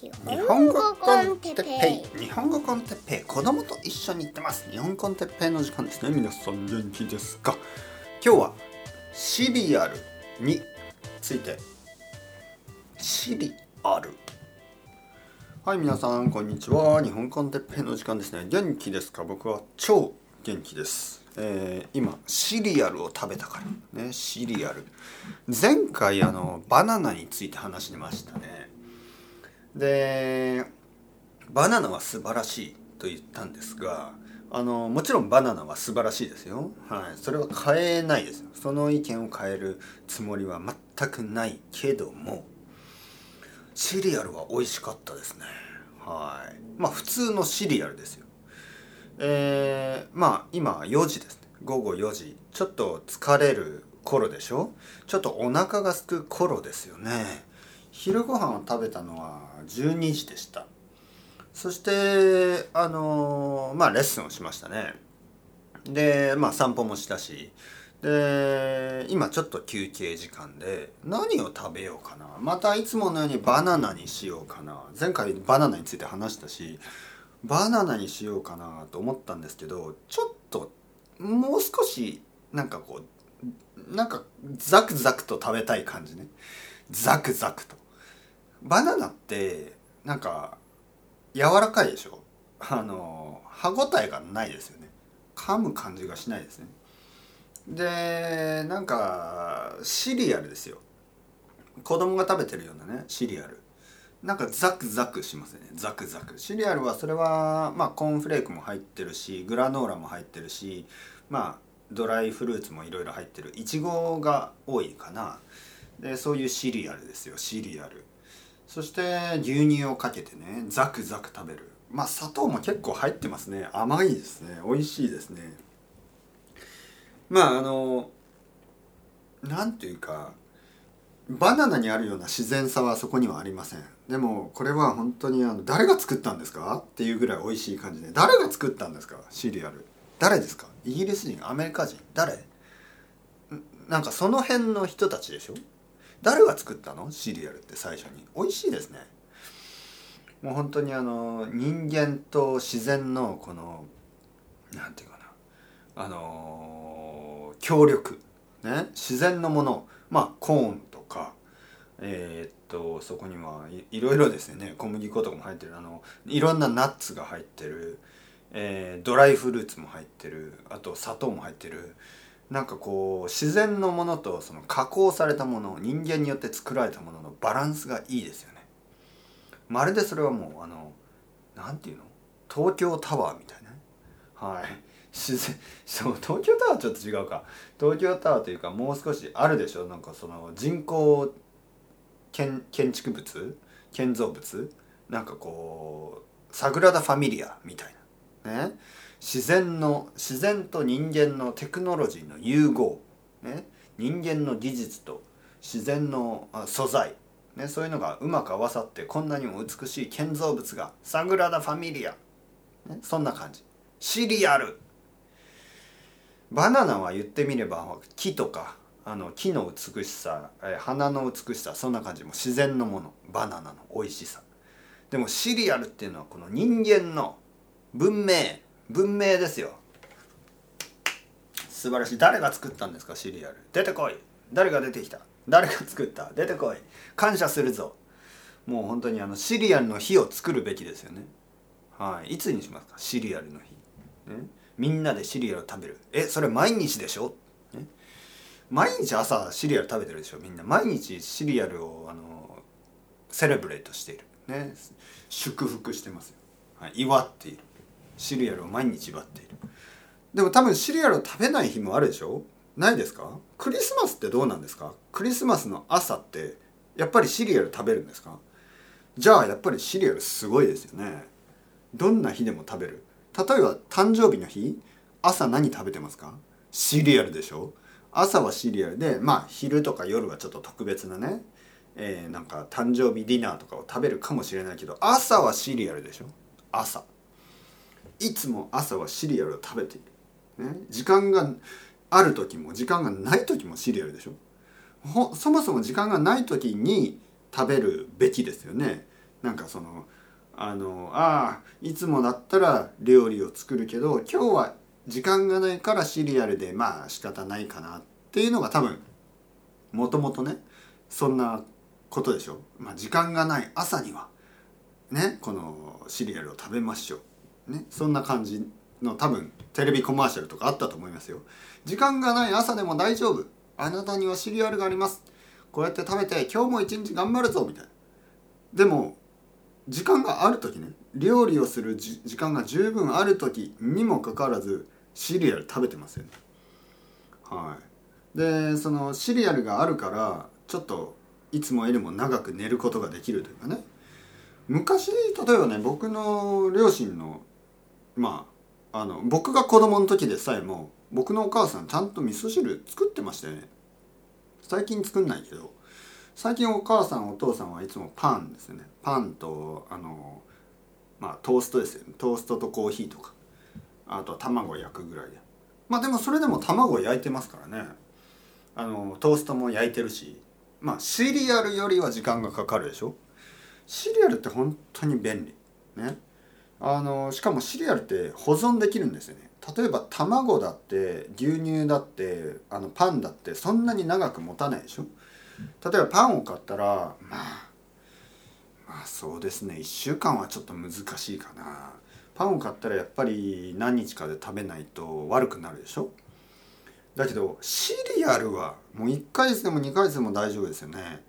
日本語コンテッペイ。日本語コンテッペイ。子供と一緒に行ってます。日本コンテッペイの時間ですね。皆さん元気ですか今日はシリアルについて。シリアル。はい皆さんこんにちは。日本コンテッペイの時間ですね。元気ですか？僕は超元気です。えー、今シリアルを食べたから。ねシリアル。前回あのバナナについて話してましたね。でバナナは素晴らしいと言ったんですがあのもちろんバナナは素晴らしいですよ、はい、それは変えないですその意見を変えるつもりは全くないけどもシリアルは美味しかったですね。はい。まあ普通のシリアルですよ。えー、まあ今4時ですね。午後4時。ちょっと疲れる頃でしょ？ちょっとお腹がすく頃ですよね。昼ご飯を食べたのは12時でした。そしてあのまあレッスンをしましたね。でまあ散歩もしたし。で今ちょっと休憩時間で何を食べようかな。またいつものようにバナナにしようかな。前回バナナについて話したしバナナにしようかなと思ったんですけどちょっともう少しなんかこうなんかザクザクと食べたい感じね。ザクザクと。バナナってなんか柔らかいでしょ？あの歯ごたえがないですよね。噛む感じがしないですね。でなんかシリアルですよ。子供が食べてるようなねシリアル。なんかザクザクしますね。ザクザク。シリアルはそれはまあコーンフレークも入ってるしグラノーラも入ってるしまあドライフルーツもいろいろ入ってる。いちごが多いかな。でそういうシリアルですよ。シリアル。そして牛乳をかけてねザクザク食べる。まあ砂糖も結構入ってますね。甘いですね。美味しいですね。まああのなんていうかバナナにあるような自然さはそこにはありません。でもこれは本当にあの誰が作ったんですか？っていうぐらい美味しい感じで。誰が作ったんですか？シリアル。誰ですか？イギリス人？アメリカ人？誰？なんかその辺の人たちでしょ？誰が作ったの？シリアルって最初に。美味しいですね。もう本当にあの人間と自然のこのなんていうかな。あの協力。ね？自然のもの。まあコーンとか。えー、っとそこにはいろいろですね。小麦粉とかも入ってる。あのいろんなナッツが入ってる、えー、ドライフルーツも入ってる。あと砂糖も入ってる。なんかこう自然のものとその加工されたもの人間によって作られたもののバランスがいいですよね。まるでそれはもうあの何て言うの？東京タワーみたいな？はい。自然 そう東京タワーちょっと違うか。東京タワーというかもう少しあるでしょ？なんかその人工建建築物？建造物？なんかこうサグラダ・ファミリアみたいな。ね？自然の自然と人間のテクノロジーの融合、ね、人間の技術と自然の素材、ね、そういうのがうまく合わさってこんなにも美しい建造物がサグラダ・ファミリア、ね、そんな感じ。シリアル。バナナは言ってみれば木とかあの木の美しさ花の美しさそんな感じも自然のもの。バナナの美味しさ。でもシリアルっていうのはこの人間の文明。文明ですよ。素晴らしい。誰が作ったんですか？シリアル。出てこい。誰が出てきた？誰が作った？出てこい。感謝するぞ。もう本当にあのシリアルの日を作るべきですよね。はい。いつにしますか？シリアルの日、ね、みんなでシリアルを食べる。えそれ毎日でしょ、ね、毎日朝シリアル食べてるでしょ？みんな。毎日シリアルをあのセレブレートしている。ね。祝福してますよ、はい、祝っている。シリアルを毎日祝っている。でも多分シリアルを食べない日もあるでしょ？ないですか？クリスマスってどうなんですか？クリスマスの朝ってやっぱりシリアル食べるんですか？じゃあやっぱりシリアルすごいですよね。どんな日でも食べる。例えば誕生日の日朝何食べてますか？シリアルでしょ？朝はシリアルでまあ昼とか夜はちょっと特別なね、えー、なんか誕生日ディナーとかを食べるかもしれないけど朝はシリアルでしょ？朝。いつも朝はシリアルを食べている、ね、時間がある時も時間がない時もシリアルでしょ。そもそも時間がない時に食べるべきですよね。なんかそのあのあいつもだったら料理を作るけど今日は時間がないからシリアルでまあ仕方ないかなっていうのが多分もともとねそんなことでしょ、まあ、時間がない朝にはねこのシリアルを食べましょう、ね、そんな感じの多分テレビコマーシャルとかあったと思いますよ。時間がない朝でも大丈夫。あなたにはシリアルがあります。こうやって食べて今日も一日頑張るぞみたいな。でも時間がある時ね。料理をする時間が十分ある時にもかかわらずシリアル食べてますよね。はい。でそのシリアルがあるからちょっといつもよりも長く寝ることができるというかね。昔例えばね僕の両親のまああの僕が子供の時でさえも僕のお母さんちゃんと味噌汁作ってましたよね。最近作んないけど。最近お母さんお父さんはいつもパンですよね。パンとあのまあトーストですよね。トーストとコーヒーとか。あとは卵焼くぐらいで。まあでもそれでも卵焼いてますからね。あのトーストも焼いてるし。まあシリアルよりは時間がかかるでしょ。シリアルって本当に便利。ね。あのしかもシリアルって保存できるんですよね。例えば卵だって牛乳だってあのパンだってそんなに長く持たないでしょ？例えばパンを買ったらまあまあそうですね。1週間はちょっと難しいかな。パンを買ったらやっぱり何日かで食べないと悪くなるでしょ？だけどシリアルはもう1ヶ月でも2ヶ月でも大丈夫ですよね。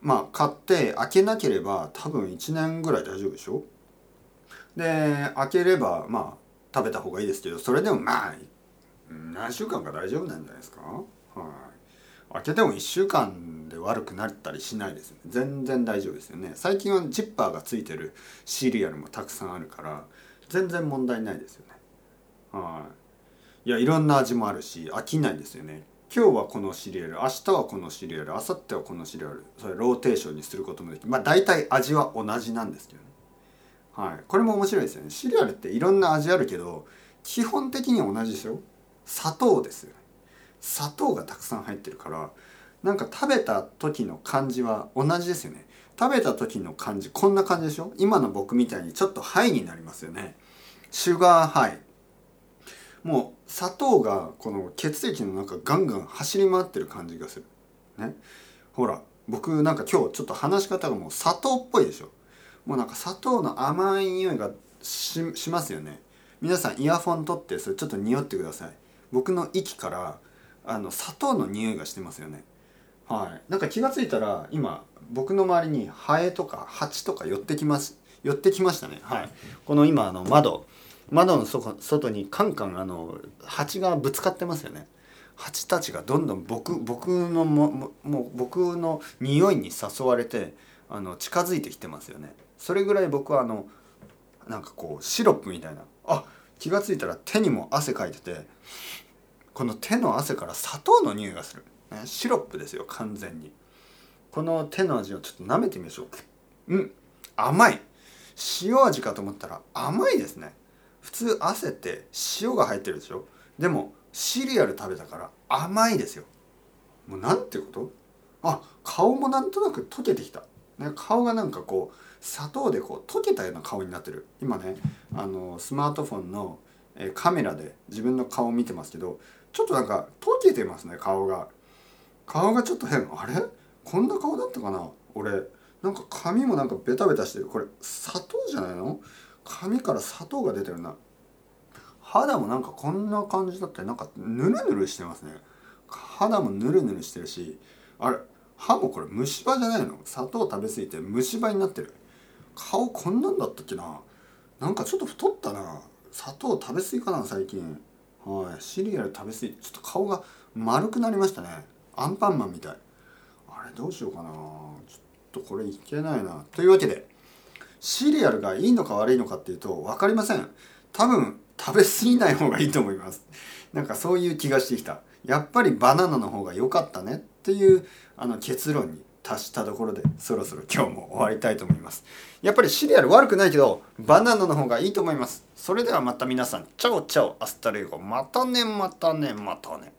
まあ買って開けなければ多分1年ぐらい大丈夫でしょ？で開ければまあ食べた方がいいですけどそれでもまあ何週間か大丈夫なんじゃないですか？はい。開けても1週間で悪くなったりしないですね。全然大丈夫ですよね。最近はジッパーがついてるシリアルもたくさんあるから全然問題ないですよね。はい。いやいろんな味もあるし飽きないですよね。今日はこのシリアル明日はこのシリアル明後日はこのシリアルそれローテーションにすることもできまあ大体味は同じなんですけどね。はい。これも面白いですよね。シリアルっていろんな味あるけど基本的に同じですよ。砂糖ですよね。砂糖がたくさん入ってるからなんか食べた時の感じは同じですよね。食べた時の感じこんな感じでしょ？今の僕みたいにちょっとハイになりますよね。シュガーハイ。もう砂糖がこの血液の中ガンガン走り回ってる感じがする。ね。ほら僕なんか今日ちょっと話し方がもう砂糖っぽいでしょ。もうなんか砂糖の甘い匂いがしますよね。皆さんイヤフォン取ってそれちょっと匂ってください。僕の息からあの砂糖の匂いがしてますよね。はい。なんか気が付いたら今僕の周りにハエとかハチとか寄ってきます寄ってきましたね。はい。この今あの窓。窓の外にカンカンあの蜂がぶつかってますよね。蜂たちがどんどん僕僕のももう僕の匂いに誘われてあの近づいてきてますよね。それぐらい僕はあのなんかこうシロップみたいな。あ気が付いたら手にも汗かいててこの手の汗から砂糖の匂いがする、ね、シロップですよ完全に。この手の味をちょっと舐めてみましょう。うん甘い。塩味かと思ったら甘いですね。普通汗って塩が入ってるでしょ。でもシリアル食べたから甘いですよ。もうなんてこと？あ顔もなんとなく溶けてきた、ね、顔がなんかこう砂糖でこう溶けたような顔になってる。今ねあのスマートフォンのカメラで自分の顔を見てますけどちょっとなんか溶けてますね顔が。顔がちょっと変。あれ？こんな顔だったかな？俺。なんか髪もなんかベタベタしてる。これ砂糖じゃないの？髪から砂糖が出てるな。肌もなんかこんな感じだったりなんかヌルヌルしてますね。肌もヌルヌルしてるしあれ歯もこれ虫歯じゃないの？砂糖食べ過ぎて虫歯になってる。顔こんなんだったっけな？なんかちょっと太ったな。砂糖食べ過ぎかな最近。はい。シリアル食べ過ぎちょっと顔が丸くなりましたね。アンパンマンみたい。あれどうしようかな。ちょっとこれいけないな。というわけでシリアルがいいのか悪いのかっていうと分かりません。多分食べ過ぎない方がいいと思います。なんかそういう気がしてきた。やっぱりバナナの方が良かったね。っていうあの結論に達したところでそろそろ今日も終わりたいと思います。やっぱりシリアル悪くないけどバナナの方がいいと思います。それではまた皆さん。 Ciao ciao。 Hasta luego。またねまたねまたね。